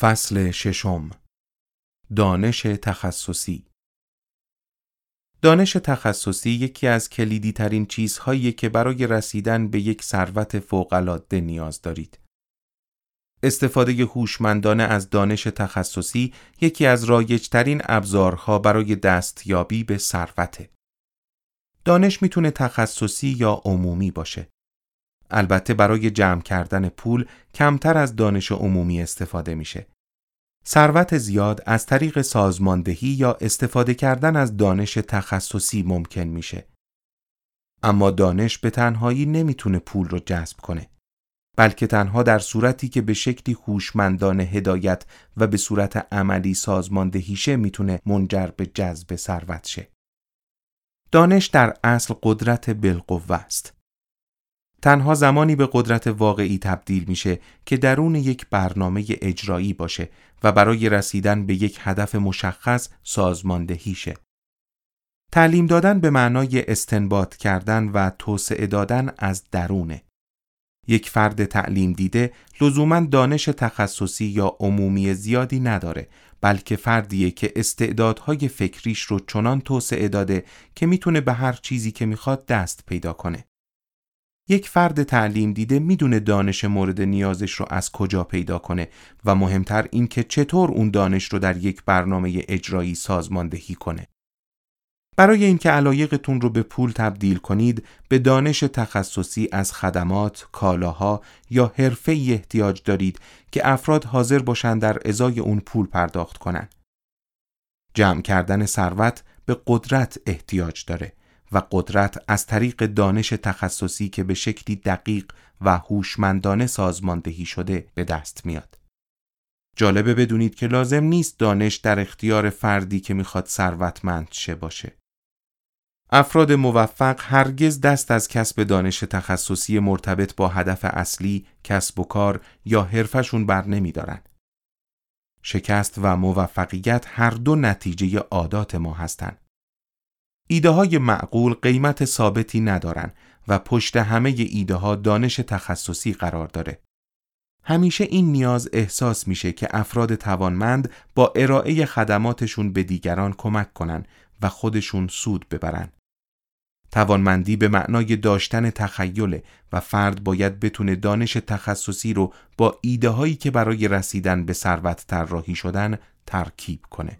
فصل ششم دانش تخصصی دانش تخصصی یکی از کلیدی ترین چیزهایی که برای رسیدن به یک ثروت فوق‌العاده نیاز دارید. استفاده هوشمندانه از دانش تخصصی یکی از رایجترین ابزارها برای دستیابی به ثروته. دانش می‌تونه تخصصی یا عمومی باشه. البته برای جمع کردن پول کمتر از دانش عمومی استفاده میشه. ثروت زیاد از طریق سازماندهی یا استفاده کردن از دانش تخصصی ممکن میشه. اما دانش به تنهایی نمی‌تونه پول رو جذب کنه. بلکه تنها در صورتی که به شکلی هوشمندانه هدایت و به صورت عملی سازماندهی شه می‌تونه منجر به جذب ثروت شه. دانش در اصل قدرت بالقوه است. تنها زمانی به قدرت واقعی تبدیل میشه که درون یک برنامه اجرایی باشه و برای رسیدن به یک هدف مشخص سازماندهی شه. تعلیم دادن به معنای استنباط کردن و توسعه دادن از درونه. یک فرد تعلیم دیده لزوما دانش تخصصی یا عمومی زیادی نداره بلکه فردیه که استعدادهای فکریش رو چنان توسعه داده که می‌تونه به هر چیزی که می‌خواد دست پیدا کنه. یک فرد تعلیم دیده می‌دونه دانش مورد نیازش رو از کجا پیدا کنه و مهمتر این که چطور اون دانش رو در یک برنامه اجرایی سازماندهی کنه. برای اینکه علایقتون رو به پول تبدیل کنید به دانش تخصصی از خدمات، کالاها یا حرفه احتیاج دارید که افراد حاضر باشند در ازای اون پول پرداخت کنند. جمع کردن ثروت به قدرت احتیاج داره و قدرت از طریق دانش تخصصی که به شکلی دقیق و هوشمندانه سازماندهی شده به دست میاد. جالبه بدونید که لازم نیست دانش در اختیار فردی که می‌خواد ثروتمند شه باشه. افراد موفق هرگز دست از کسب دانش تخصصی مرتبط با هدف اصلی، کسب و کار یا حرفشون بر نمیدارن. شکست و موفقیت هر دو نتیجه عادات ما هستند. ایده های معقول قیمت ثابتی ندارن و پشت همه ایده ها دانش تخصصی قرار داره. همیشه این نیاز احساس میشه که افراد توانمند با ارائه خدماتشون به دیگران کمک کنن و خودشون سود ببرن. توانمندی به معنای داشتن تخیله و فرد باید بتونه دانش تخصصی رو با ایده هایی که برای رسیدن به ثروت طراحی شدن ترکیب کنه.